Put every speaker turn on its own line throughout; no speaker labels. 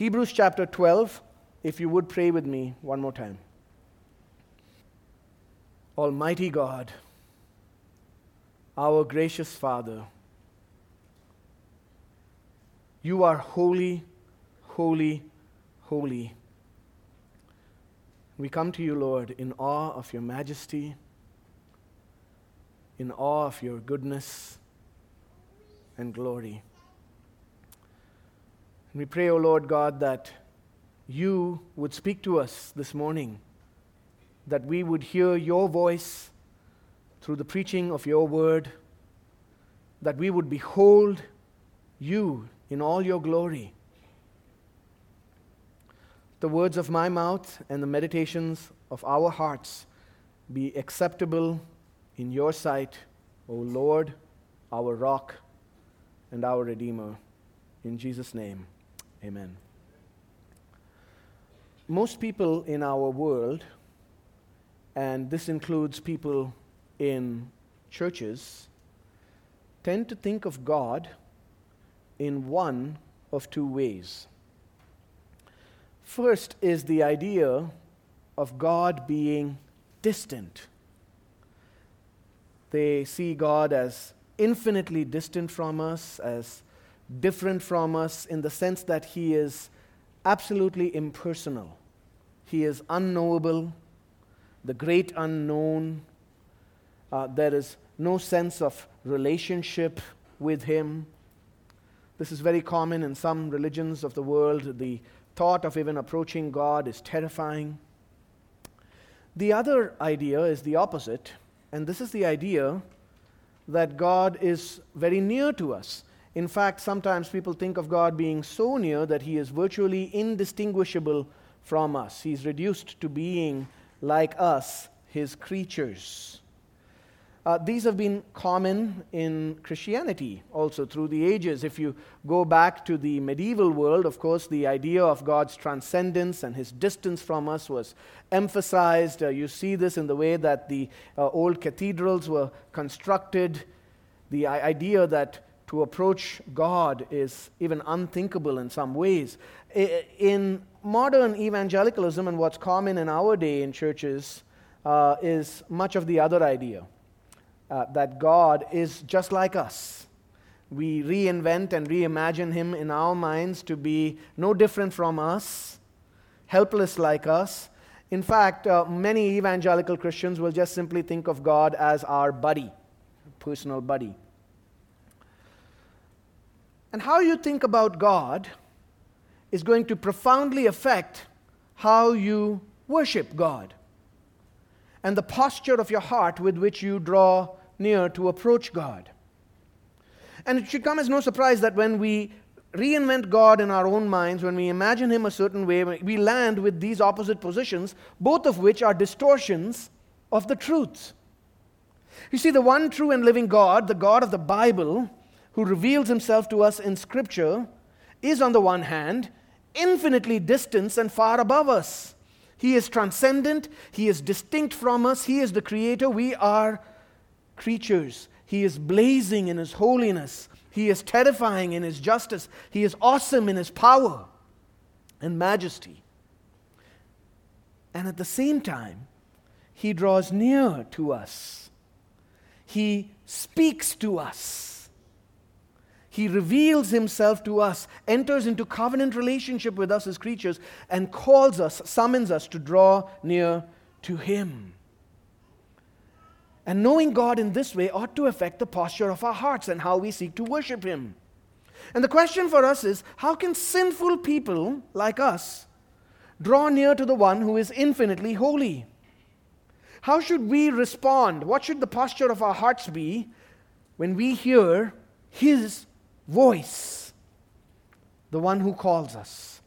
Hebrews chapter 12, if you would pray with me one more time. Almighty God, our gracious Father, you are holy, holy, holy. We come to you, Lord, in awe of your majesty, in awe of your goodness and glory. And we pray, O oh Lord God, that you would speak to us this morning, that we would hear your voice through the preaching of your word, that we would behold you in all your glory. The words of my mouth and the meditations of our hearts be acceptable in your sight, O Lord, our rock and our Redeemer. In Jesus' name. Amen. Most people in our world, and this includes people in churches, tend to think of God in one of two ways. First is the idea of God being distant. They see God as infinitely distant from us, as different from us in the sense that he is absolutely impersonal. He is unknowable, the great unknown. Uh, there is no sense of relationship with him. This is very common in some religions of the world. The thought of even approaching God is terrifying. The other idea is the opposite, and this is the idea that God is very near to us. In fact, sometimes people think of God being so near that he is virtually indistinguishable from us. He's reduced to being like us, his creatures. Uh, these have been common in Christianity also through the ages. If you go back to the medieval world, of course, the idea of God's transcendence and his distance from us was emphasized. Uh, you see this in the way that the uh, old cathedrals were constructed. The idea that to approach God is even unthinkable in some ways. In modern evangelicalism, and what's common in our day in churches, uh, is much of the other idea uh, that God is just like us. We reinvent and reimagine Him in our minds to be no different from us, helpless like us. In fact, uh, many evangelical Christians will just simply think of God as our buddy, personal buddy. And how you think about God is going to profoundly affect how you worship God and the posture of your heart with which you draw near to approach God. And it should come as no surprise that when we reinvent God in our own minds, when we imagine Him a certain way, we land with these opposite positions, both of which are distortions of the truth. You see, the one true and living God, the God of the Bible, who reveals himself to us in Scripture, is on the one hand infinitely distant and far above us. He is transcendent, He is distinct from us, He is the Creator, we are creatures. He is blazing in His holiness, He is terrifying in His justice, He is awesome in His power and majesty. And at the same time, He draws near to us, He speaks to us. He reveals himself to us, enters into covenant relationship with us as creatures, and calls us, summons us to draw near to him. And knowing God in this way ought to affect the posture of our hearts and how we seek to worship him. And the question for us is how can sinful people like us draw near to the one who is infinitely holy? How should we respond? What should the posture of our hearts be when we hear his voice, the one who calls us?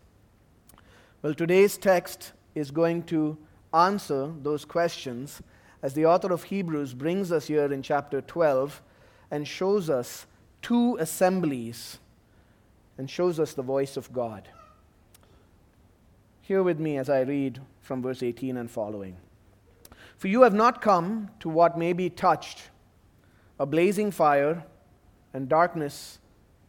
Well, today's text is going to answer those questions as the author of Hebrews brings us here in chapter 12 and shows us two assemblies and shows us the voice of God. Hear with me as I read from verse 18 and following. For you have not come to what may be touched a blazing fire and darkness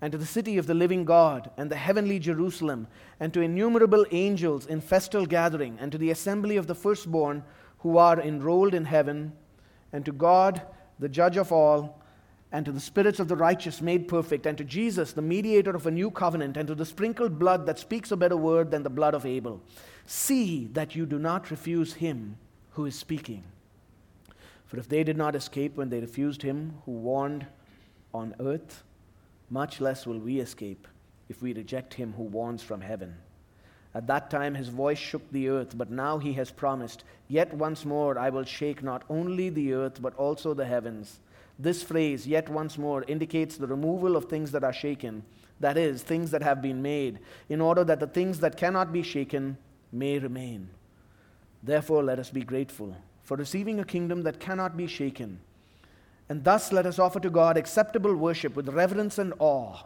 and to the city of the living God, and the heavenly Jerusalem, and to innumerable angels in festal gathering, and to the assembly of the firstborn who are enrolled in heaven, and to God, the judge of all, and to the spirits of the righteous made perfect, and to Jesus, the mediator of a new covenant, and to the sprinkled blood that speaks a better word than the blood of Abel. See that you do not refuse him who is speaking. For if they did not escape when they refused him who warned on earth, much less will we escape if we reject him who warns from heaven. At that time his voice shook the earth, but now he has promised, Yet once more I will shake not only the earth, but also the heavens. This phrase, yet once more, indicates the removal of things that are shaken, that is, things that have been made, in order that the things that cannot be shaken may remain. Therefore, let us be grateful for receiving a kingdom that cannot be shaken. And thus let us offer to God acceptable worship with reverence and awe,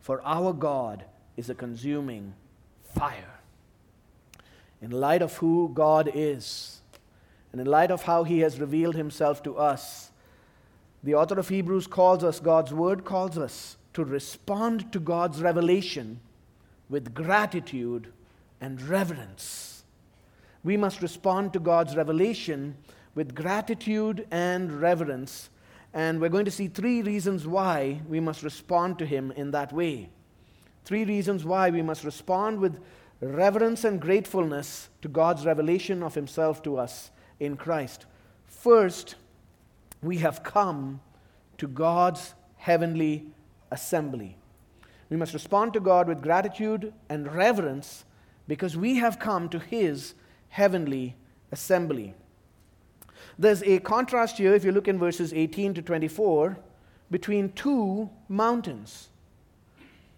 for our God is a consuming fire. In light of who God is, and in light of how he has revealed himself to us, the author of Hebrews calls us, God's word calls us to respond to God's revelation with gratitude and reverence we must respond to God's revelation with gratitude and reverence. And we're going to see three reasons why we must respond to Him in that way. Three reasons why we must respond with reverence and gratefulness to God's revelation of Himself to us in Christ. First, we have come to God's heavenly assembly. We must respond to God with gratitude and reverence because we have come to His heavenly assembly. There's a contrast here, if you look in verses 18 to 24, between two mountains,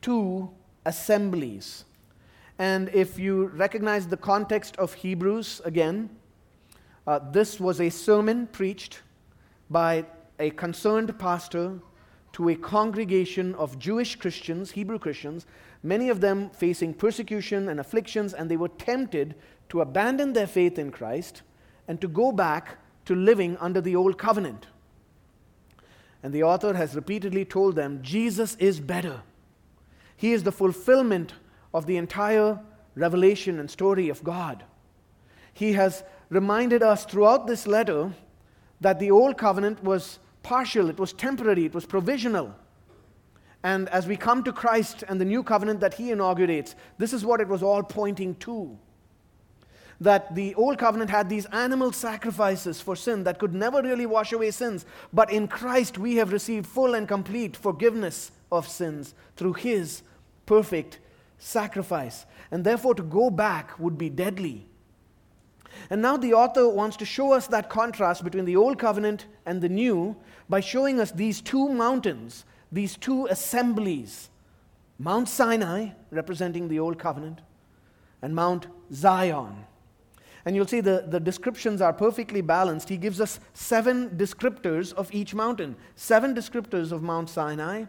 two assemblies. And if you recognize the context of Hebrews again, uh, this was a sermon preached by a concerned pastor to a congregation of Jewish Christians, Hebrew Christians, many of them facing persecution and afflictions, and they were tempted to abandon their faith in Christ and to go back to living under the old covenant. And the author has repeatedly told them Jesus is better. He is the fulfillment of the entire revelation and story of God. He has reminded us throughout this letter that the old covenant was partial, it was temporary, it was provisional. And as we come to Christ and the new covenant that He inaugurates, this is what it was all pointing to that the old covenant had these animal sacrifices for sin that could never really wash away sins. But in Christ, we have received full and complete forgiveness of sins through his perfect sacrifice. And therefore, to go back would be deadly. And now the author wants to show us that contrast between the old covenant and the new by showing us these two mountains, these two assemblies Mount Sinai, representing the old covenant, and Mount Zion, and you'll see the, the descriptions are perfectly balanced. He gives us seven descriptors of each mountain seven descriptors of Mount Sinai,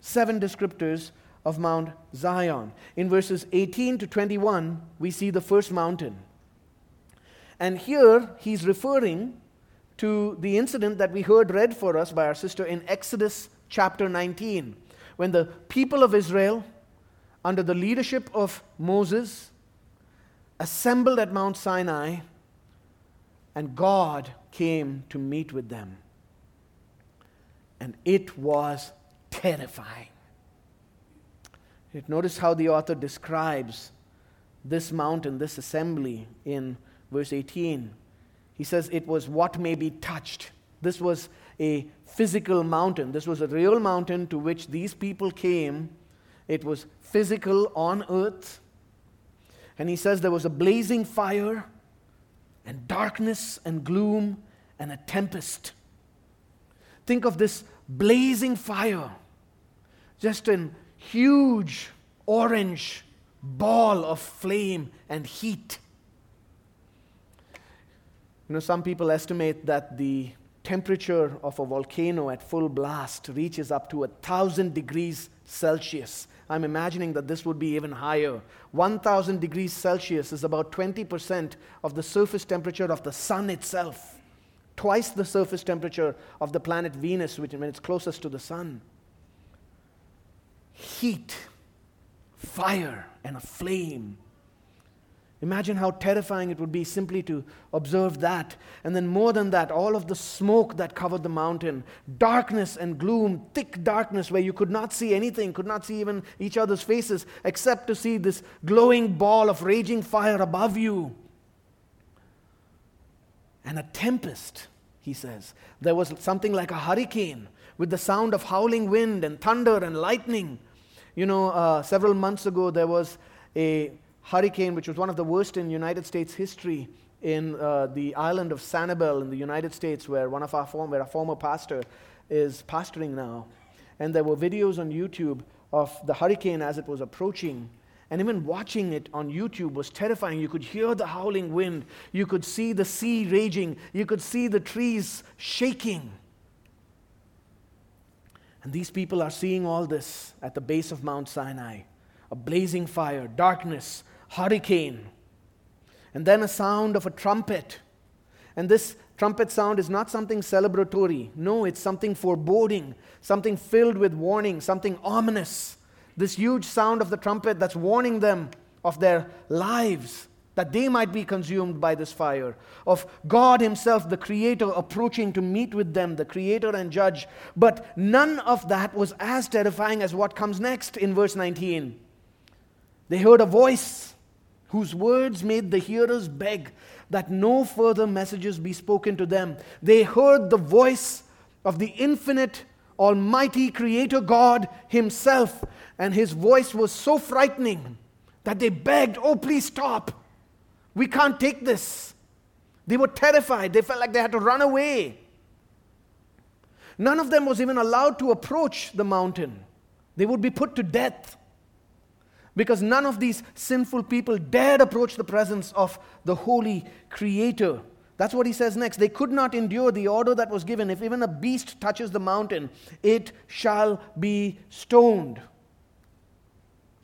seven descriptors of Mount Zion. In verses 18 to 21, we see the first mountain. And here he's referring to the incident that we heard read for us by our sister in Exodus chapter 19, when the people of Israel, under the leadership of Moses, assembled at Mount Sinai, and God came to meet with them. And it was terrifying. Notice how the author describes this mountain, this assembly in verse 18. He says it was what may be touched. This was a physical mountain. This was a real mountain to which these people came. It was physical on earth. And he says there was a blazing fire and darkness and gloom and a tempest. Think of this blazing fire, just in huge orange ball of flame and heat. You know, some people estimate that the temperature of a volcano at full blast reaches up to a thousand degrees Celsius. I'm imagining that this would be even higher. 1000 degrees Celsius is about 20% of the surface temperature of the sun itself, twice the surface temperature of the planet Venus, which, when it's closest to the sun. Heat, fire, and a flame Imagine how terrifying it would be simply to observe that. And then, more than that, all of the smoke that covered the mountain, darkness and gloom, thick darkness where you could not see anything, could not see even each other's faces, except to see this glowing ball of raging fire above you. And a tempest, he says. There was something like a hurricane with the sound of howling wind and thunder and lightning. You know, uh, several months ago, there was a hurricane, which was one of the worst in United States history, in uh, the island of Sanibel in the United States, where one of our form, where our former pastor is pastoring now. And there were videos on YouTube of the hurricane as it was approaching. And even watching it on YouTube was terrifying. You could hear the howling wind. You could see the sea raging. You could see the trees shaking. And these people are seeing all this at the base of Mount Sinai a blazing fire, darkness, hurricane, and then a sound of a trumpet. And this trumpet sound is not something celebratory. No, it's something foreboding, something filled with warning, something ominous. This huge sound of the trumpet that's warning them of their lives, that they might be consumed by this fire, of God Himself, the Creator, approaching to meet with them, the Creator and Judge. But none of that was as terrifying as what comes next in verse 19. They heard a voice whose words made the hearers beg that no further messages be spoken to them. They heard the voice of the infinite, almighty Creator God Himself, and His voice was so frightening that they begged, Oh, please stop. We can't take this. They were terrified. They felt like they had to run away. None of them was even allowed to approach the mountain, they would be put to death because none of these sinful people dared approach the presence of the holy Creator. That's what he says next. They could not endure the order that was given. If even a beast touches the mountain, it shall be stoned.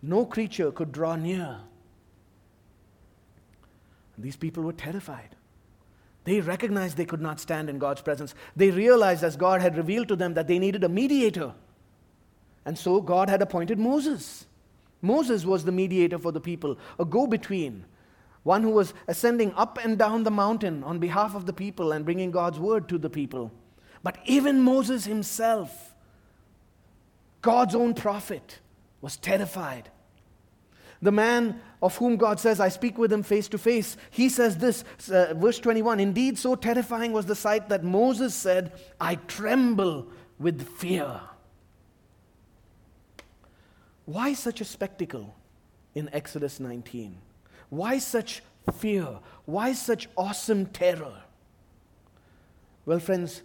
No creature could draw near. These people were terrified. They recognized they could not stand in God's presence. They realized, as God had revealed to them, that they needed a mediator. And so God had appointed Moses. Moses was the mediator for the people, a go between, one who was ascending up and down the mountain on behalf of the people and bringing God's word to the people. But even Moses himself, God's own prophet, was terrified. The man of whom God says, I speak with him face to face, he says this, uh, verse 21 Indeed, so terrifying was the sight that Moses said, I tremble with fear. Why such a spectacle in Exodus 19? Why such fear? Why such awesome terror? Well, friends,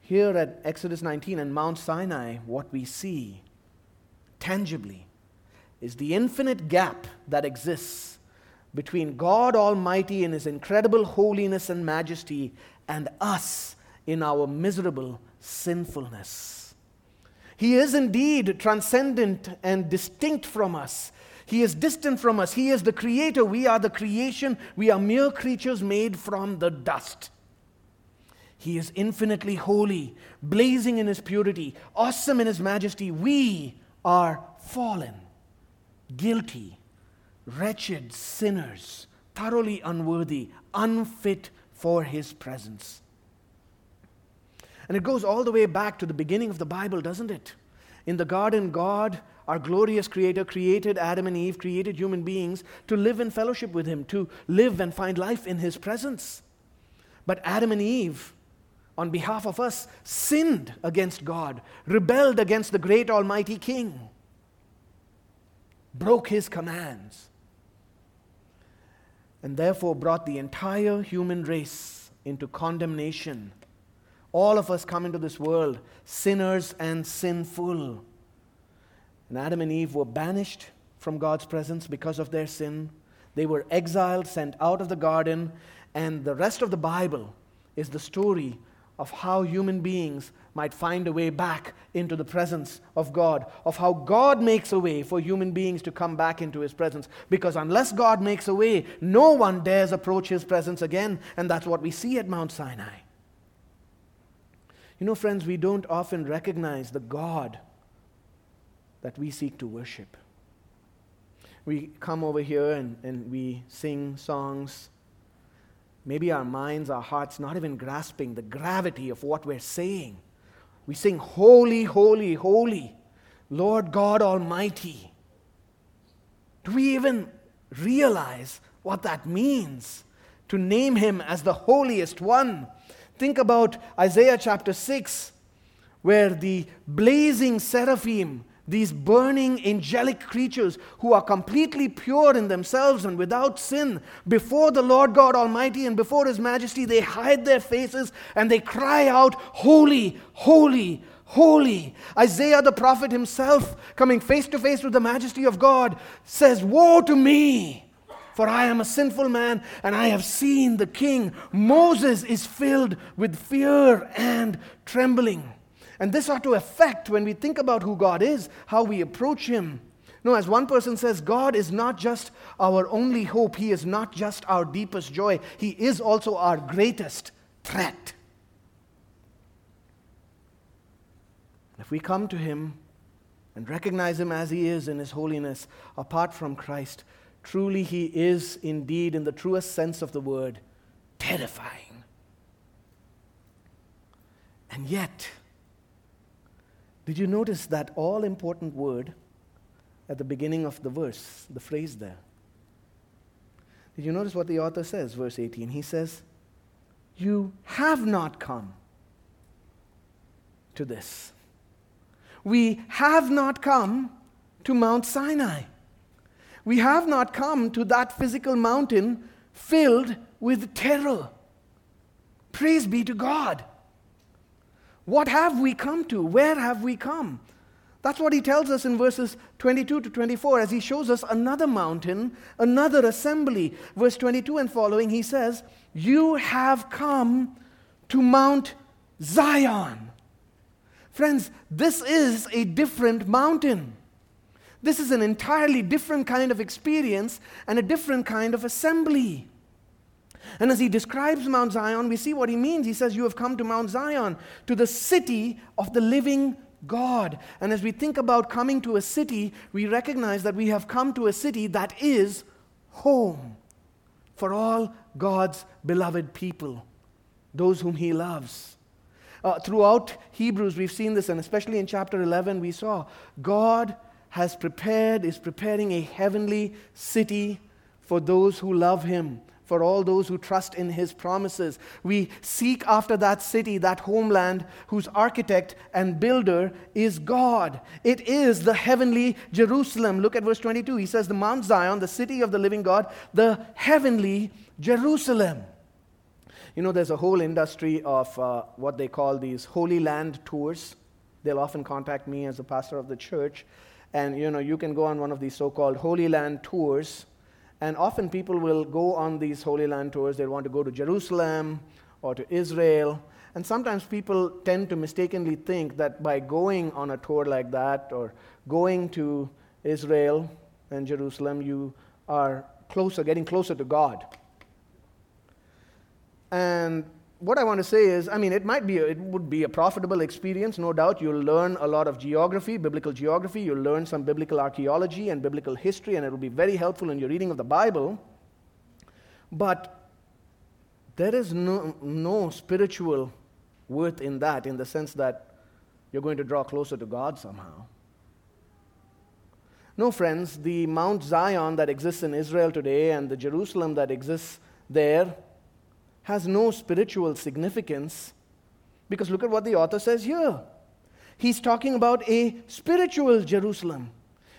here at Exodus 19 and Mount Sinai, what we see tangibly is the infinite gap that exists between God Almighty in His incredible holiness and majesty and us in our miserable sinfulness. He is indeed transcendent and distinct from us. He is distant from us. He is the creator. We are the creation. We are mere creatures made from the dust. He is infinitely holy, blazing in his purity, awesome in his majesty. We are fallen, guilty, wretched sinners, thoroughly unworthy, unfit for his presence. And it goes all the way back to the beginning of the Bible, doesn't it? In the garden, God, our glorious Creator, created Adam and Eve, created human beings to live in fellowship with Him, to live and find life in His presence. But Adam and Eve, on behalf of us, sinned against God, rebelled against the great Almighty King, broke His commands, and therefore brought the entire human race into condemnation all of us come into this world sinners and sinful. And Adam and Eve were banished from God's presence because of their sin. They were exiled, sent out of the garden, and the rest of the Bible is the story of how human beings might find a way back into the presence of God, of how God makes a way for human beings to come back into His presence. Because unless God makes a way, no one dares approach His presence again, and that's what we see at Mount Sinai. You know, friends, we don't often recognize the God that we seek to worship. We come over here and, and we sing songs Maybe our minds, our hearts, not even grasping the gravity of what we're saying. We sing, Holy, Holy, Holy, Lord God Almighty. Do we even realize what that means to name Him as the holiest one? Think about Isaiah chapter 6, where the blazing seraphim these burning angelic creatures who are completely pure in themselves and without sin before the Lord God Almighty and before His Majesty, they hide their faces and they cry out, Holy, holy, holy. Isaiah the prophet himself, coming face to face with the majesty of God, says, Woe to me! For I am a sinful man and I have seen the king. Moses is filled with fear and trembling. And this ought to affect when we think about who God is, how we approach Him. No, as one person says, God is not just our only hope, He is not just our deepest joy, He is also our greatest threat. If we come to Him and recognize Him as He is in His holiness, apart from Christ, truly He is indeed, in the truest sense of the word, terrifying. And yet, did you notice that all important word at the beginning of the verse, the phrase there? Did you notice what the author says, verse 18? He says, You have not come to this. We have not come to Mount Sinai. We have not come to that physical mountain filled with terror. Praise be to God. What have we come to? Where have we come? That's what he tells us in verses 22 to 24 as he shows us another mountain, another assembly. Verse 22 and following, he says, You have come to Mount Zion. Friends, this is a different mountain. This is an entirely different kind of experience and a different kind of assembly. And as he describes Mount Zion, we see what he means. He says, You have come to Mount Zion, to the city of the living God. And as we think about coming to a city, we recognize that we have come to a city that is home for all God's beloved people, those whom he loves. Uh, throughout Hebrews, we've seen this, and especially in chapter 11, we saw God has prepared, is preparing a heavenly city for those who love him for all those who trust in his promises. We seek after that city, that homeland, whose architect and builder is God. It is the heavenly Jerusalem. Look at verse 22. He says, The Mount Zion, the city of the living God, the heavenly Jerusalem. You know, there's a whole industry of uh, what they call these Holy Land tours. They'll often contact me as a pastor of the church. And, you know, you can go on one of these so called Holy Land tours and often people will go on these Holy Land tours. They want to go to Jerusalem or to Israel. And sometimes people tend to mistakenly think that by going on a tour like that or going to Israel and Jerusalem, you are closer, getting closer to God. And what I want to say is, I mean, it might be, it would be a profitable experience, no doubt. You'll learn a lot of geography, biblical geography. You'll learn some biblical archaeology and biblical history, and it will be very helpful in your reading of the Bible. But there is no, no spiritual worth in that, in the sense that you're going to draw closer to God somehow. No, friends, the Mount Zion that exists in Israel today and the Jerusalem that exists there has no spiritual significance because look at what the author says here. He's talking about a spiritual Jerusalem.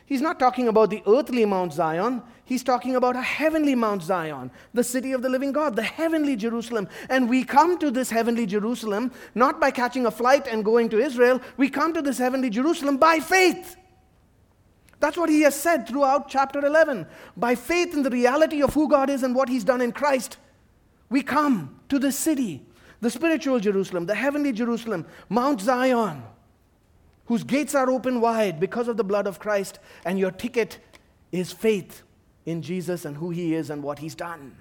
He's not talking about the earthly Mount Zion. He's talking about a heavenly Mount Zion, the city of the living God, the heavenly Jerusalem. And we come to this heavenly Jerusalem not by catching a flight and going to Israel. We come to this heavenly Jerusalem by faith. That's what he has said throughout chapter 11. By faith in the reality of who God is and what he's done in Christ, we come to the city, the spiritual Jerusalem, the heavenly Jerusalem, Mount Zion, whose gates are open wide because of the blood of Christ, and your ticket is faith in Jesus and who he is and what he's done.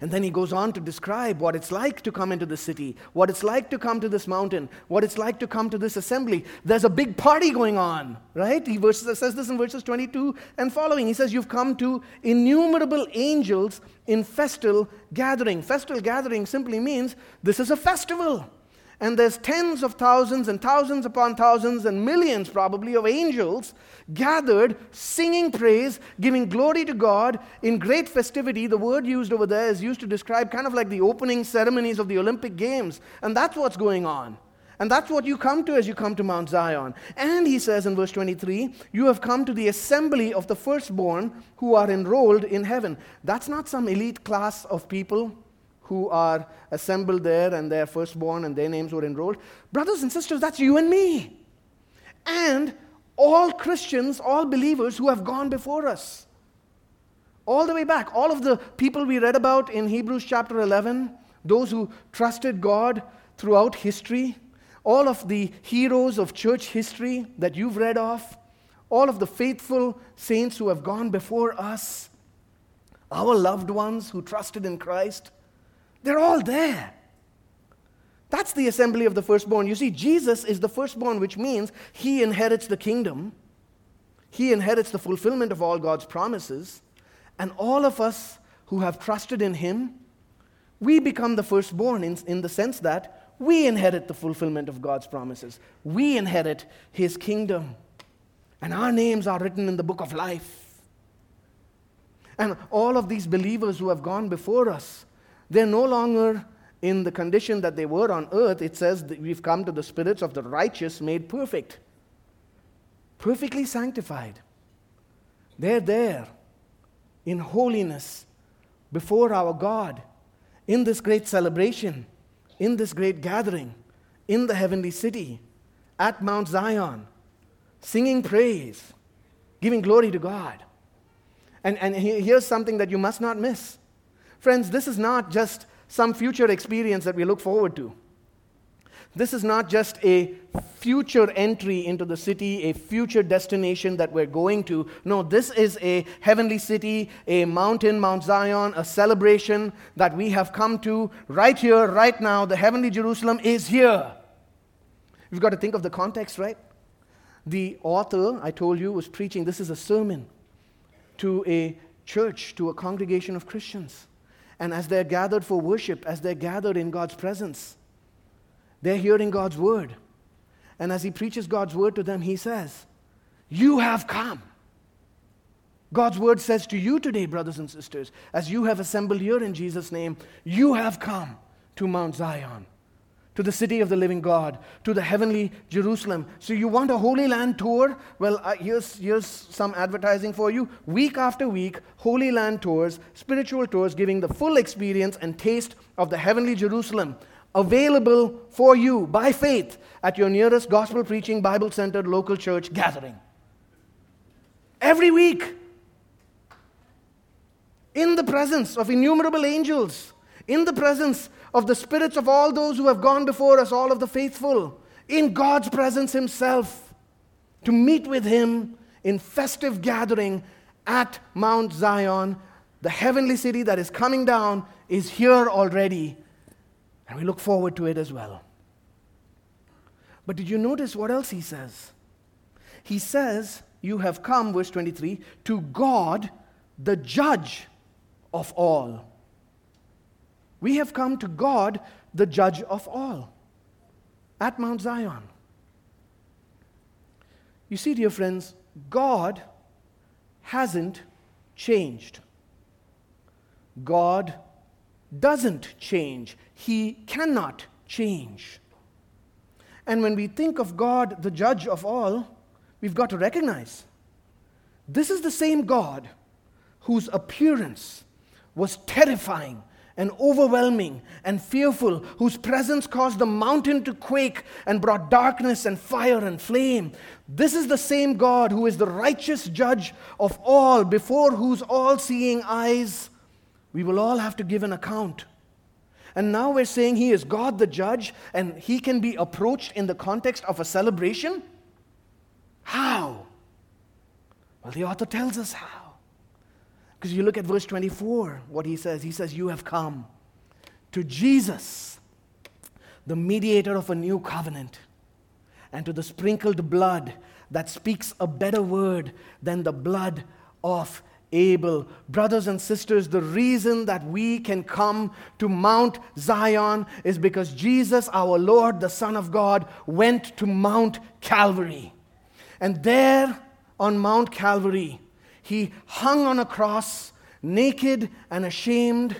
And then he goes on to describe what it's like to come into the city, what it's like to come to this mountain, what it's like to come to this assembly. There's a big party going on, right? He verses, says this in verses 22 and following. He says, You've come to innumerable angels in festal gathering. Festal gathering simply means this is a festival and there's tens of thousands and thousands upon thousands and millions probably of angels gathered singing praise giving glory to god in great festivity the word used over there is used to describe kind of like the opening ceremonies of the olympic games and that's what's going on and that's what you come to as you come to Mount Zion. And he says in verse 23, You have come to the assembly of the firstborn who are enrolled in heaven. That's not some elite class of people who are assembled there and their firstborn and their names were enrolled. Brothers and sisters, that's you and me. And all Christians, all believers who have gone before us. All the way back, all of the people we read about in Hebrews chapter 11, those who trusted God throughout history, all of the heroes of church history that you've read of, all of the faithful saints who have gone before us, our loved ones who trusted in Christ, they're all there. That's the assembly of the firstborn. You see, Jesus is the firstborn, which means he inherits the kingdom, he inherits the fulfillment of all God's promises, and all of us who have trusted in him, we become the firstborn in, in the sense that we inherit the fulfillment of God's promises. We inherit his kingdom. And our names are written in the book of life. And all of these believers who have gone before us, they're no longer in the condition that they were on earth. It says we've come to the spirits of the righteous made perfect, perfectly sanctified. They're there in holiness before our God in this great celebration, in this great gathering, in the heavenly city, at Mount Zion, singing praise, giving glory to God. And, and here's something that you must not miss Friends, this is not just some future experience that we look forward to. This is not just a future entry into the city, a future destination that we're going to. No, this is a heavenly city, a mountain, Mount Zion, a celebration that we have come to right here, right now. The heavenly Jerusalem is here. You've got to think of the context, right? The author, I told you, was preaching. This is a sermon to a church, to a congregation of Christians. And as they're gathered for worship, as they're gathered in God's presence, they're hearing God's word. And as he preaches God's word to them, he says, You have come. God's word says to you today, brothers and sisters, as you have assembled here in Jesus' name, you have come to Mount Zion to the city of the living God, to the heavenly Jerusalem. So, you want a Holy Land tour? Well, uh, here's, here's some advertising for you. Week after week, Holy Land tours, spiritual tours, giving the full experience and taste of the heavenly Jerusalem, available for you by faith at your nearest gospel preaching, Bible centered local church gathering. Every week, in the presence of innumerable angels, in the presence of the spirits of all those who have gone before us, all of the faithful, in God's presence Himself, to meet with Him in festive gathering at Mount Zion. The heavenly city that is coming down is here already, and we look forward to it as well. But did you notice what else He says? He says, You have come, verse 23, to God, the judge of all. We have come to God, the judge of all, at Mount Zion. You see, dear friends, God hasn't changed. God doesn't change. He cannot change. And when we think of God, the judge of all, we've got to recognize this is the same God whose appearance was terrifying and overwhelming and fearful, whose presence caused the mountain to quake and brought darkness and fire and flame. This is the same God who is the righteous judge of all, before whose all seeing eyes we will all have to give an account. And now we're saying he is God the judge and he can be approached in the context of a celebration? How? Well, the author tells us how. Because you look at verse 24, what he says. He says, You have come to Jesus, the mediator of a new covenant, and to the sprinkled blood that speaks a better word than the blood of Abel. Brothers and sisters, the reason that we can come to Mount Zion is because Jesus, our Lord, the Son of God, went to Mount Calvary. And there on Mount Calvary, he hung on a cross, naked and ashamed,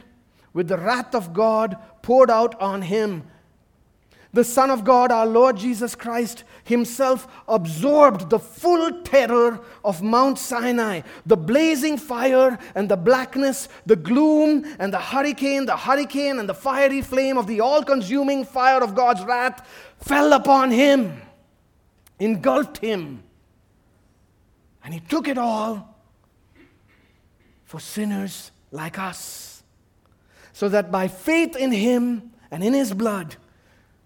with the wrath of God poured out on him. The Son of God, our Lord Jesus Christ, himself absorbed the full terror of Mount Sinai, the blazing fire and the blackness, the gloom and the hurricane, the hurricane and the fiery flame of the all consuming fire of God's wrath fell upon him, engulfed him. And he took it all for sinners like us, so that by faith in Him and in His blood,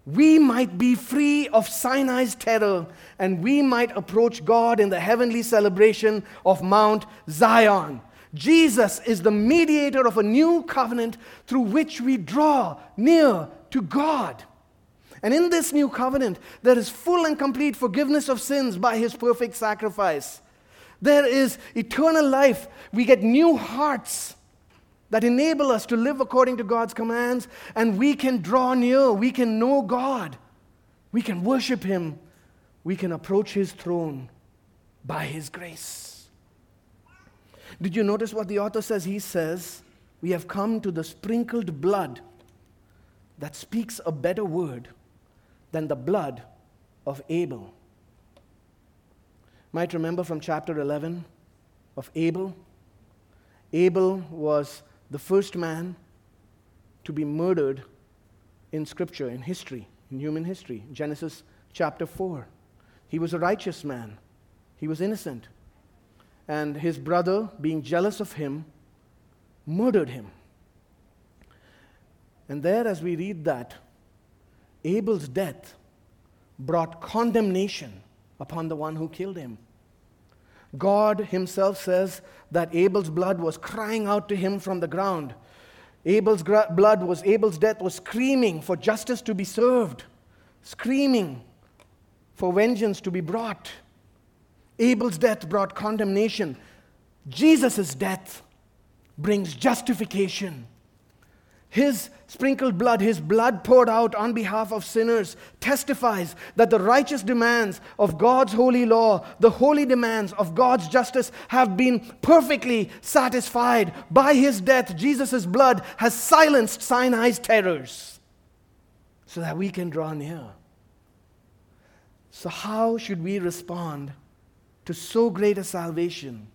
we might be free of Sinai's terror and we might approach God in the heavenly celebration of Mount Zion. Jesus is the mediator of a new covenant through which we draw near to God. And in this new covenant, there is full and complete forgiveness of sins by his perfect sacrifice. There is eternal life. We get new hearts that enable us to live according to God's commands, and we can draw near. We can know God. We can worship Him. We can approach His throne by His grace. Did you notice what the author says? He says, We have come to the sprinkled blood that speaks a better word than the blood of Abel might remember from chapter 11 of Abel. Abel was the first man to be murdered in Scripture, in history, in human history. Genesis chapter 4. He was a righteous man, he was innocent. And his brother, being jealous of him, murdered him. And there, as we read that, Abel's death brought condemnation upon the one who killed him. God himself says that Abel's blood was crying out to him from the ground. Abel's blood was, Abel's death was screaming for justice to be served, screaming for vengeance to be brought. Abel's death brought condemnation. Jesus' death brings justification. His sprinkled blood, his blood poured out on behalf of sinners, testifies that the righteous demands of God's holy law, the holy demands of God's justice, have been perfectly satisfied. By his death, Jesus' blood has silenced Sinai's terrors so that we can draw near. So, how should we respond to so great a salvation,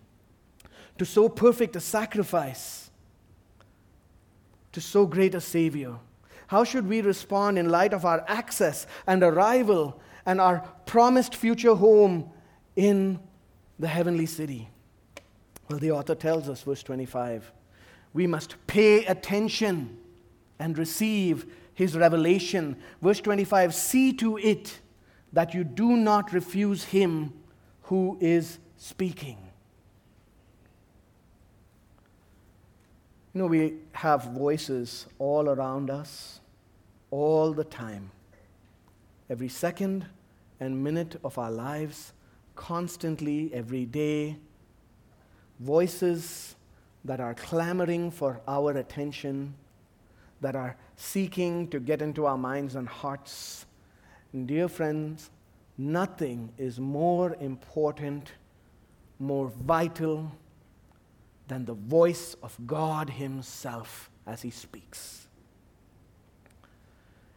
to so perfect a sacrifice? To so great a Savior? How should we respond in light of our access and arrival and our promised future home in the heavenly city? Well, the author tells us, verse 25, we must pay attention and receive his revelation. Verse 25, see to it that you do not refuse him who is speaking. You know, we have voices all around us, all the time. Every second and minute of our lives, constantly, every day. Voices that are clamoring for our attention, that are seeking to get into our minds and hearts. And dear friends, nothing is more important, more vital, than the voice of God Himself as He speaks.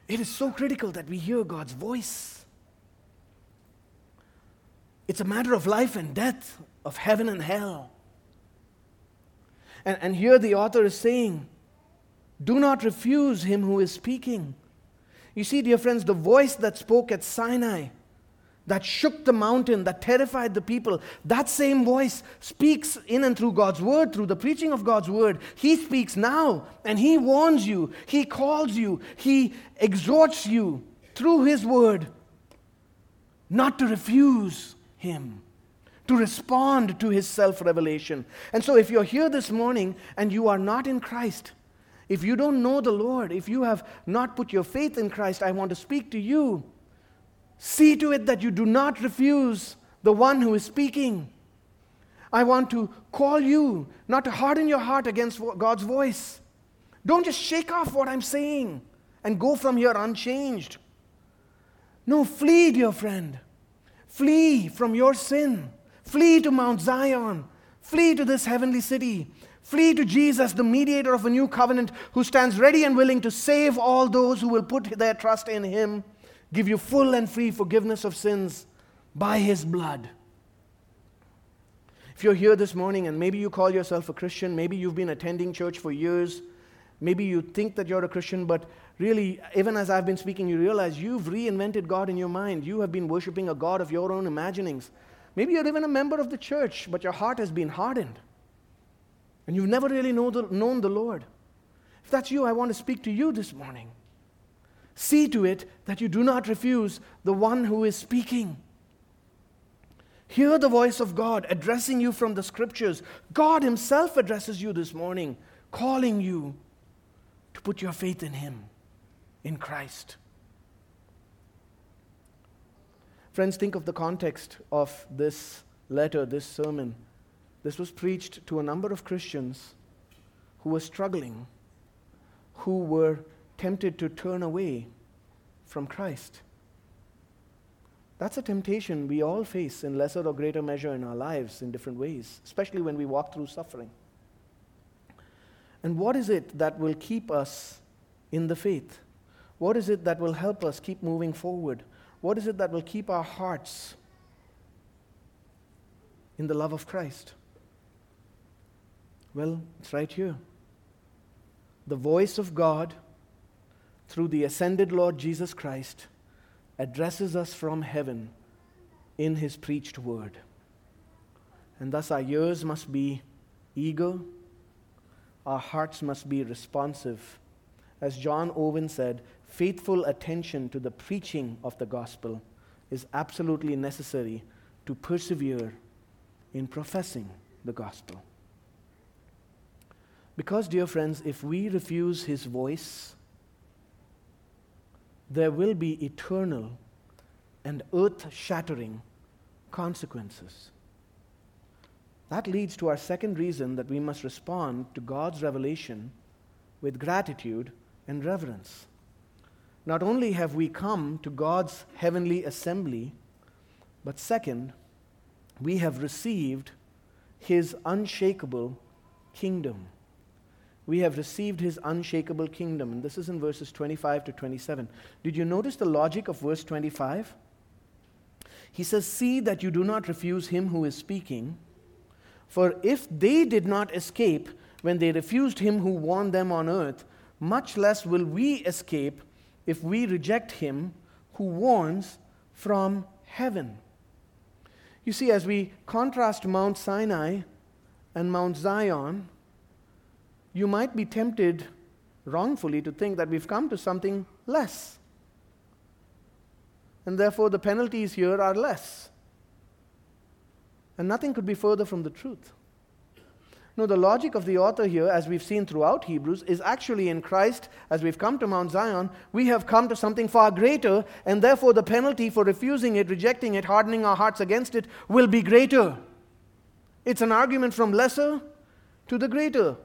It is so critical that we hear God's voice. It's a matter of life and death, of heaven and hell. And, and here the author is saying Do not refuse him who is speaking. You see, dear friends, the voice that spoke at Sinai, that shook the mountain, that terrified the people, that same voice speaks in and through God's word, through the preaching of God's word. He speaks now, and He warns you, He calls you, He exhorts you through His word not to refuse Him to respond to his self revelation. And so, if you're here this morning and you are not in Christ, if you don't know the Lord, if you have not put your faith in Christ, I want to speak to you. See to it that you do not refuse the one who is speaking. I want to call you not to harden your heart against God's voice. Don't just shake off what I'm saying and go from here unchanged. No, flee, dear friend. Flee from your sin. Flee to Mount Zion. Flee to this heavenly city. Flee to Jesus, the mediator of a new covenant, who stands ready and willing to save all those who will put their trust in him, give you full and free forgiveness of sins by his blood. If you're here this morning and maybe you call yourself a Christian, maybe you've been attending church for years, maybe you think that you're a Christian, but really, even as I've been speaking, you realize you've reinvented God in your mind. You have been worshiping a God of your own imaginings. Maybe you're even a member of the church, but your heart has been hardened. And you've never really know the, known the Lord. If that's you, I want to speak to you this morning. See to it that you do not refuse the one who is speaking. Hear the voice of God addressing you from the scriptures. God Himself addresses you this morning, calling you to put your faith in Him, in Christ. Friends, think of the context of this letter, this sermon. This was preached to a number of Christians who were struggling, who were tempted to turn away from Christ. That's a temptation we all face in lesser or greater measure in our lives in different ways, especially when we walk through suffering. And what is it that will keep us in the faith? What is it that will help us keep moving forward? What is it that will keep our hearts in the love of Christ? Well, it's right here. The voice of God through the ascended Lord Jesus Christ addresses us from heaven in his preached word. And thus our ears must be eager, our hearts must be responsive. As John Owen said, faithful attention to the preaching of the gospel is absolutely necessary to persevere in professing the gospel. Because, dear friends, if we refuse his voice, there will be eternal and earth shattering consequences. That leads to our second reason that we must respond to God's revelation with gratitude and reverence. Not only have we come to God's heavenly assembly, but second, we have received his unshakable kingdom. We have received his unshakable kingdom. And this is in verses 25 to 27. Did you notice the logic of verse 25? He says, See that you do not refuse him who is speaking. For if they did not escape when they refused him who warned them on earth, much less will we escape if we reject him who warns from heaven. You see, as we contrast Mount Sinai and Mount Zion, you might be tempted wrongfully to think that we've come to something less. And therefore, the penalties here are less. And nothing could be further from the truth. No, the logic of the author here, as we've seen throughout Hebrews, is actually in Christ, as we've come to Mount Zion, we have come to something far greater, and therefore the penalty for refusing it, rejecting it, hardening our hearts against it will be greater. It's an argument from lesser to the greater.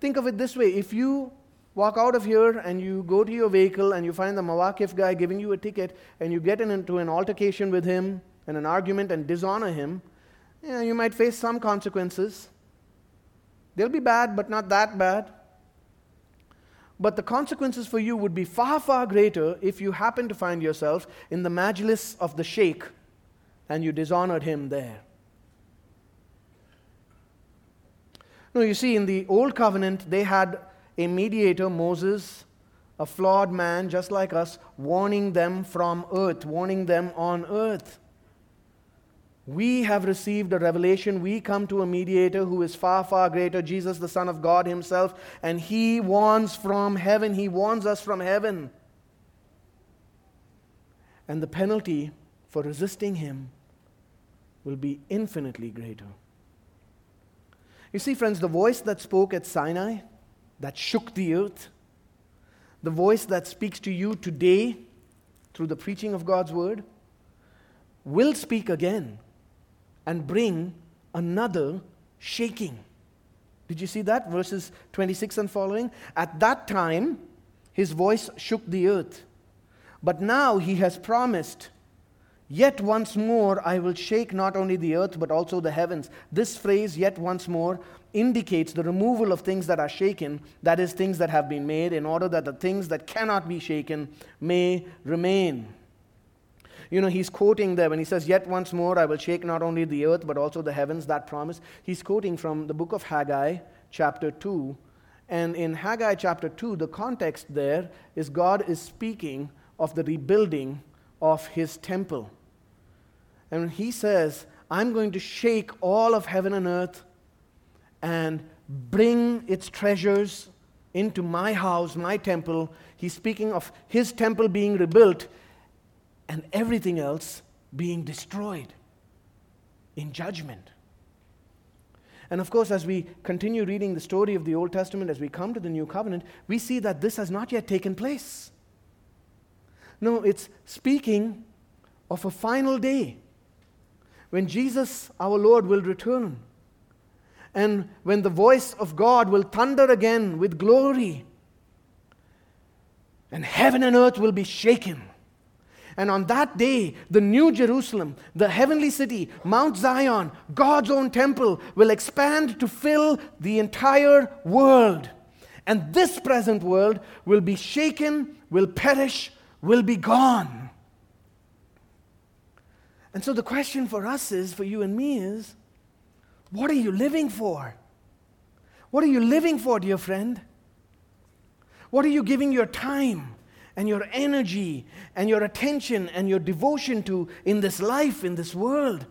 Think of it this way if you walk out of here and you go to your vehicle and you find the Mawaqif guy giving you a ticket and you get into an altercation with him and an argument and dishonor him, you, know, you might face some consequences. They'll be bad, but not that bad. But the consequences for you would be far, far greater if you happen to find yourself in the majlis of the sheikh and you dishonored him there. No, you see, in the Old Covenant, they had a mediator, Moses, a flawed man just like us, warning them from earth, warning them on earth. We have received a revelation. We come to a mediator who is far, far greater, Jesus, the Son of God Himself, and He warns from heaven. He warns us from heaven. And the penalty for resisting Him will be infinitely greater. You see, friends, the voice that spoke at Sinai, that shook the earth, the voice that speaks to you today through the preaching of God's word, will speak again and bring another shaking. Did you see that? Verses 26 and following. At that time, his voice shook the earth. But now he has promised, Yet once more I will shake not only the earth, but also the heavens. This phrase, yet once more, indicates the removal of things that are shaken, that is, things that have been made, in order that the things that cannot be shaken may remain. You know, he's quoting there when he says, Yet once more I will shake not only the earth, but also the heavens, that promise. He's quoting from the book of Haggai, chapter 2. And in Haggai chapter 2, the context there is God is speaking of the rebuilding of his temple. And he says, I'm going to shake all of heaven and earth and bring its treasures into my house, my temple. He's speaking of his temple being rebuilt and everything else being destroyed in judgment. And of course, as we continue reading the story of the Old Testament, as we come to the New Covenant, we see that this has not yet taken place. No, it's speaking of a final day when Jesus, our Lord, will return. And when the voice of God will thunder again with glory, and heaven and earth will be shaken and on that day, the new Jerusalem, the heavenly city, Mount Zion, God's own temple, will expand to fill the entire world. And this present world will be shaken, will perish, will be gone. And so the question for us is, for you and me, is what are you living for? What are you living for, dear friend? What are you giving your time? and your energy and your attention and your devotion to in this life, in this world.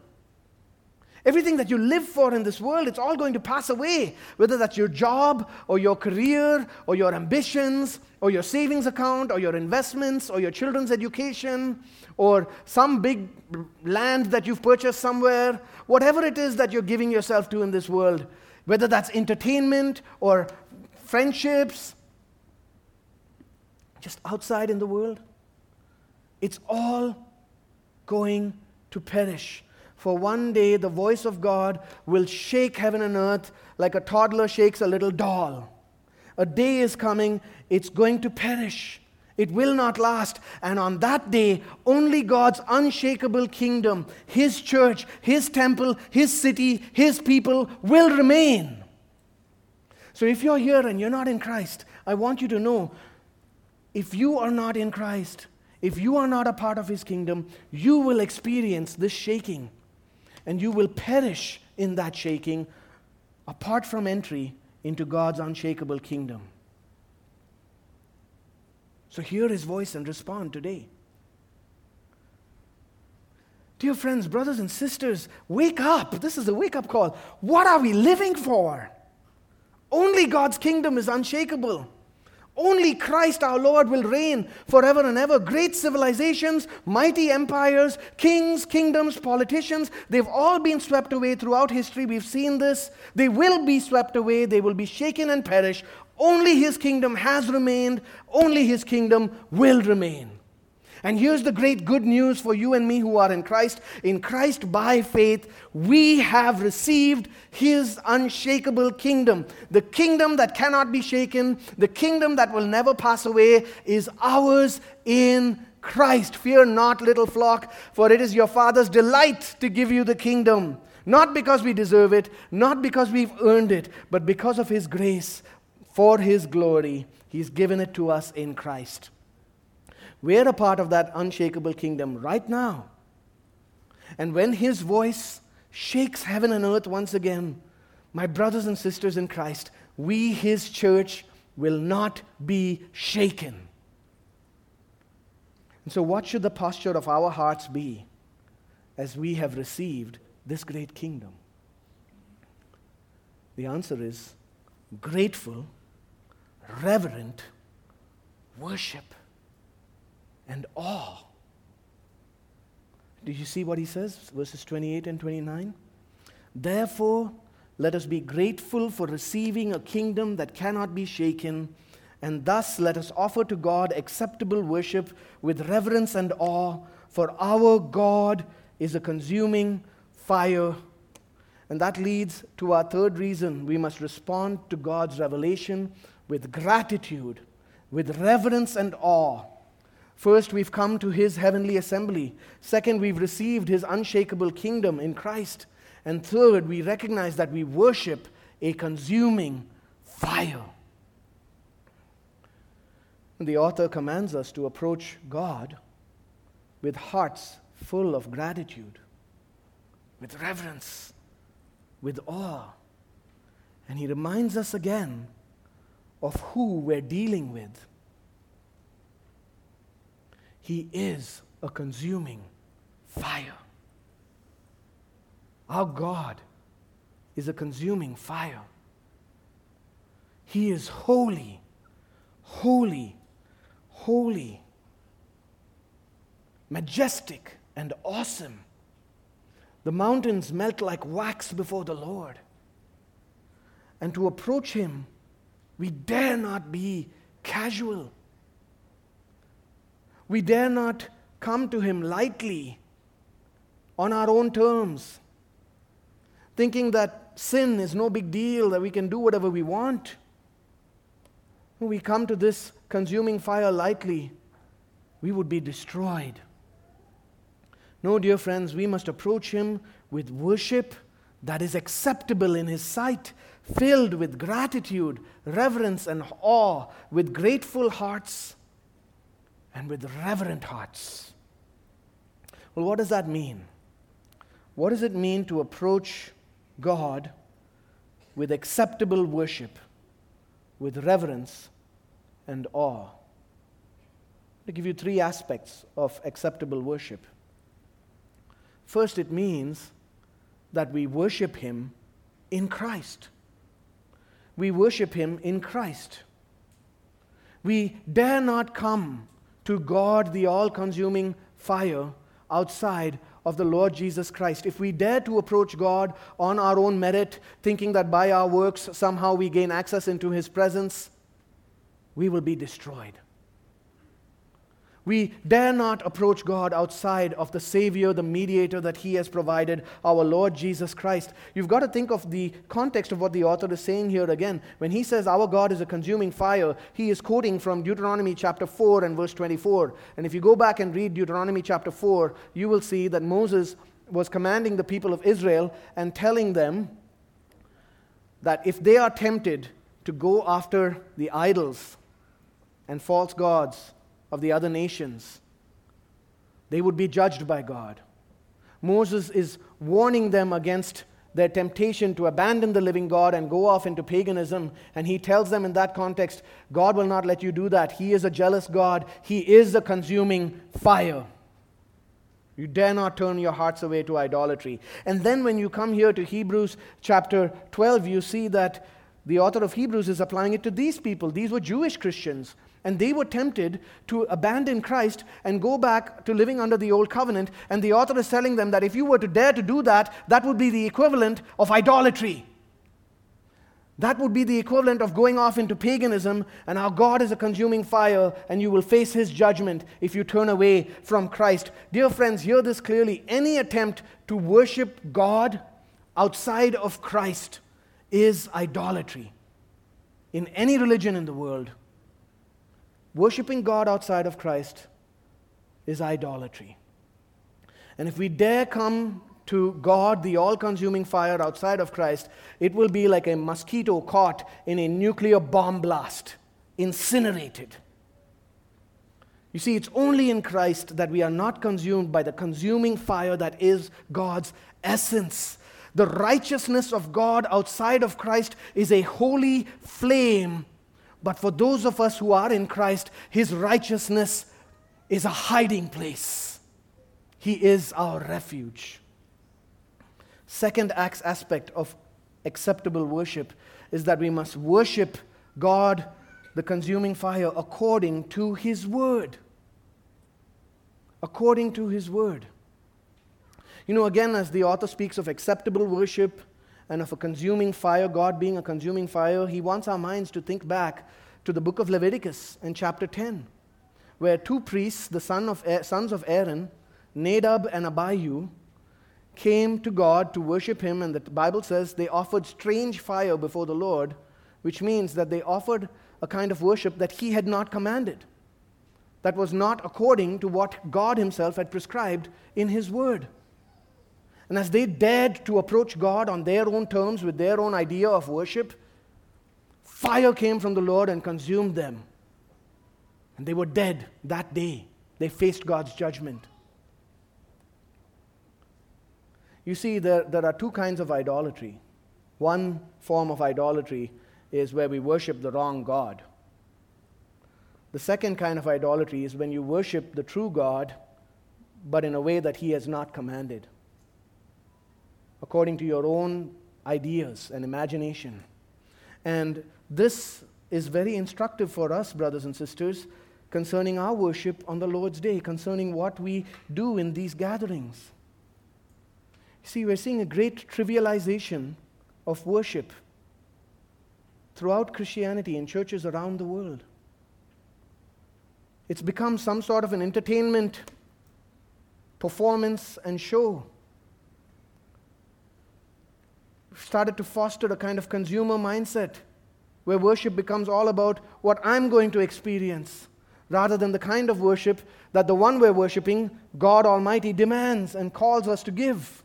Everything that you live for in this world, it's all going to pass away. Whether that's your job or your career or your ambitions or your savings account or your investments or your children's education or some big land that you've purchased somewhere, whatever it is that you're giving yourself to in this world, whether that's entertainment or friendships just outside in the world, it's all going to perish. For one day the voice of God will shake heaven and earth like a toddler shakes a little doll. A day is coming, it's going to perish. It will not last. And on that day, only God's unshakable kingdom, His church, His temple, His city, His people will remain. So if you're here and you're not in Christ, I want you to know if you are not in Christ, if you are not a part of His kingdom, you will experience this shaking and you will perish in that shaking apart from entry into God's unshakable kingdom. So hear His voice and respond today. Dear friends, brothers and sisters, wake up. This is a wake up call. What are we living for? Only God's kingdom is unshakable. Only Christ our Lord will reign forever and ever. Great civilizations, mighty empires, kings, kingdoms, politicians, they've all been swept away throughout history. We've seen this. They will be swept away, they will be shaken and perish. Only His kingdom has remained, only His kingdom will remain. And here's the great good news for you and me who are in Christ. In Christ, by faith, we have received his unshakable kingdom. The kingdom that cannot be shaken, the kingdom that will never pass away, is ours in Christ. Fear not, little flock, for it is your Father's delight to give you the kingdom. Not because we deserve it, not because we've earned it, but because of His grace, for His glory. He's given it to us in Christ. We're a part of that unshakable kingdom right now. And when his voice shakes heaven and earth once again, my brothers and sisters in Christ, we, his church, will not be shaken. And so, what should the posture of our hearts be as we have received this great kingdom? The answer is grateful, reverent worship, and awe. Do you see what he says? Verses 28 and 29. Therefore, let us be grateful for receiving a kingdom that cannot be shaken, and thus let us offer to God acceptable worship with reverence and awe, for our God is a consuming fire. And that leads to our third reason we must respond to God's revelation with gratitude, with reverence and awe. First, we've come to his heavenly assembly. Second, we've received his unshakable kingdom in Christ. And third, we recognize that we worship a consuming fire. The author commands us to approach God with hearts full of gratitude, with reverence, with awe. And he reminds us again of who we're dealing with. He is a consuming fire. Our God is a consuming fire. He is holy, holy, holy, majestic, and awesome. The mountains melt like wax before the Lord. And to approach Him, we dare not be casual. We dare not come to Him lightly on our own terms thinking that sin is no big deal, that we can do whatever we want. We come to this consuming fire lightly, we would be destroyed. No, dear friends, we must approach Him with worship that is acceptable in His sight, filled with gratitude, reverence, and awe, with grateful hearts and with reverent hearts. Well, what does that mean? What does it mean to approach God with acceptable worship, with reverence and awe. To give you three aspects of acceptable worship. First, it means that we worship Him in Christ. We worship Him in Christ. We dare not come to God, the all consuming fire, outside of the Lord Jesus Christ. If we dare to approach God on our own merit, thinking that by our works somehow we gain access into His presence, we will be destroyed. We dare not approach God outside of the Savior, the mediator that He has provided, our Lord Jesus Christ. You've got to think of the context of what the author is saying here again. When he says, Our God is a consuming fire, he is quoting from Deuteronomy chapter 4 and verse 24. And if you go back and read Deuteronomy chapter 4, you will see that Moses was commanding the people of Israel and telling them that if they are tempted to go after the idols and false gods, of the other nations. They would be judged by God. Moses is warning them against their temptation to abandon the living God and go off into paganism. And he tells them in that context God will not let you do that. He is a jealous God, He is a consuming fire. You dare not turn your hearts away to idolatry. And then when you come here to Hebrews chapter 12, you see that the author of Hebrews is applying it to these people. These were Jewish Christians and they were tempted to abandon Christ and go back to living under the old covenant. And the author is telling them that if you were to dare to do that, that would be the equivalent of idolatry. That would be the equivalent of going off into paganism, and our God is a consuming fire, and you will face his judgment if you turn away from Christ. Dear friends, hear this clearly. Any attempt to worship God outside of Christ is idolatry in any religion in the world. Worshipping God outside of Christ is idolatry. And if we dare come to God, the all consuming fire outside of Christ, it will be like a mosquito caught in a nuclear bomb blast, incinerated. You see, it's only in Christ that we are not consumed by the consuming fire that is God's essence. The righteousness of God outside of Christ is a holy flame But for those of us who are in Christ, his righteousness is a hiding place. He is our refuge. Second aspect of acceptable worship is that we must worship God, the consuming fire, according to his word. According to his word. You know, again, as the author speaks of acceptable worship and of a consuming fire, God being a consuming fire, he wants our minds to think back to the book of Leviticus in chapter 10, where two priests, the son of, sons of Aaron, Nadab and Abihu, came to God to worship him, and the Bible says they offered strange fire before the Lord, which means that they offered a kind of worship that he had not commanded, that was not according to what God himself had prescribed in his word. And as they dared to approach God on their own terms with their own idea of worship, fire came from the Lord and consumed them. And they were dead that day. They faced God's judgment. You see, there, there are two kinds of idolatry. One form of idolatry is where we worship the wrong God. The second kind of idolatry is when you worship the true God, but in a way that He has not commanded according to your own ideas and imagination. And this is very instructive for us, brothers and sisters, concerning our worship on the Lord's Day, concerning what we do in these gatherings. See, we're seeing a great trivialization of worship throughout Christianity in churches around the world. It's become some sort of an entertainment, performance, and show started to foster a kind of consumer mindset where worship becomes all about what I'm going to experience rather than the kind of worship that the one we're worshiping, God Almighty, demands and calls us to give.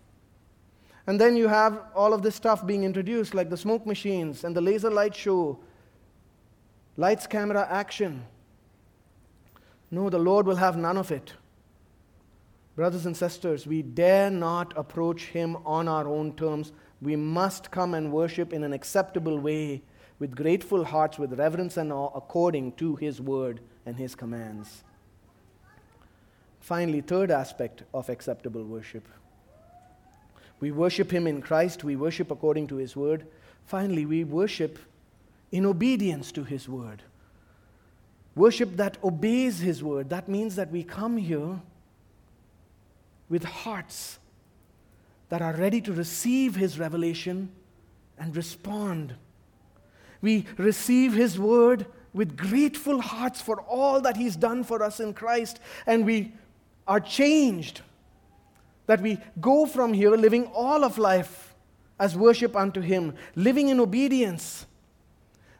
And then you have all of this stuff being introduced, like the smoke machines and the laser light show, lights, camera, action. No, the Lord will have none of it. Brothers and sisters, we dare not approach Him on our own terms we must come and worship in an acceptable way with grateful hearts, with reverence and awe, according to His word and His commands. Finally, third aspect of acceptable worship. We worship Him in Christ, we worship according to His word. Finally, we worship in obedience to His word. Worship that obeys His word. That means that we come here with hearts that are ready to receive His revelation and respond. We receive His word with grateful hearts for all that He's done for us in Christ, and we are changed. That we go from here living all of life as worship unto Him, living in obedience.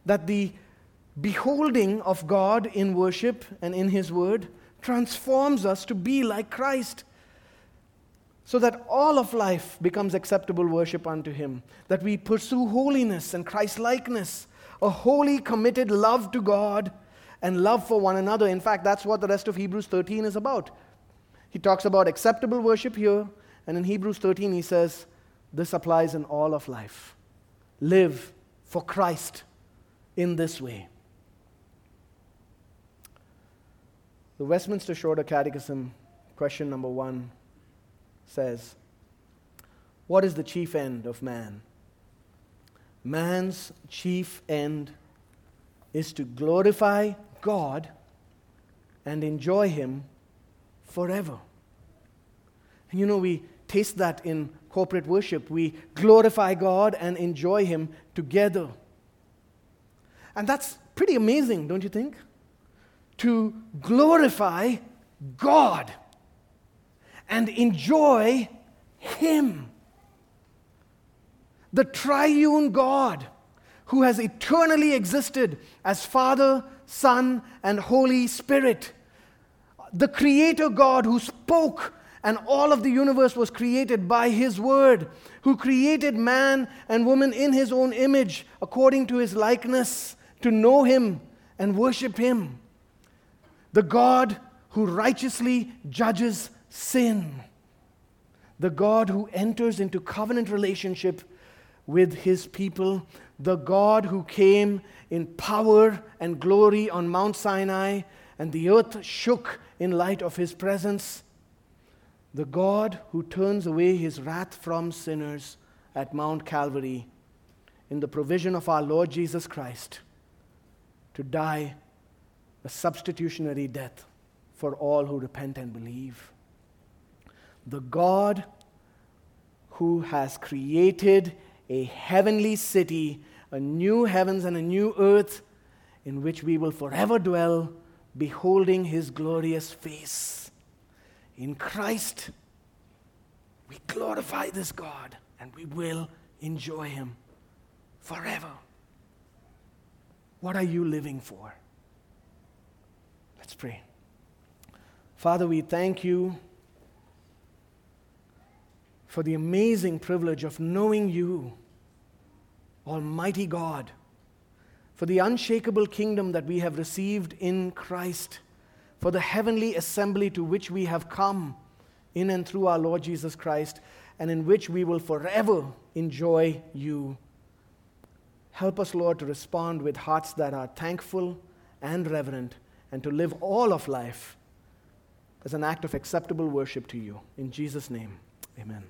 That the beholding of God in worship and in His word transforms us to be like Christ so that all of life becomes acceptable worship unto Him, that we pursue holiness and Christ likeness, a holy, committed love to God and love for one another. In fact, that's what the rest of Hebrews 13 is about. He talks about acceptable worship here, and in Hebrews 13, he says, This applies in all of life. Live for Christ in this way. The Westminster Shorter Catechism, question number one says, What is the chief end of man? Man's chief end is to glorify God and enjoy Him forever. And you know, we taste that in corporate worship. We glorify God and enjoy Him together. And that's pretty amazing, don't you think? To glorify God and enjoy Him. The triune God who has eternally existed as Father, Son, and Holy Spirit. The Creator God who spoke and all of the universe was created by His Word, who created man and woman in His own image according to His likeness to know Him and worship Him. The God who righteously judges sin. The God who enters into covenant relationship with his people, the God who came in power and glory on Mount Sinai, and the earth shook in light of his presence, the God who turns away his wrath from sinners at Mount Calvary in the provision of our Lord Jesus Christ to die a substitutionary death for all who repent and believe. The God who has created a heavenly city, a new heavens and a new earth in which we will forever dwell, beholding his glorious face. In Christ, we glorify this God and we will enjoy him forever. What are you living for? Let's pray. Father, we thank you for the amazing privilege of knowing you, Almighty God, for the unshakable kingdom that we have received in Christ, for the heavenly assembly to which we have come in and through our Lord Jesus Christ, and in which we will forever enjoy you. Help us, Lord, to respond with hearts that are thankful and reverent, and to live all of life as an act of acceptable worship to you. In Jesus' name, amen.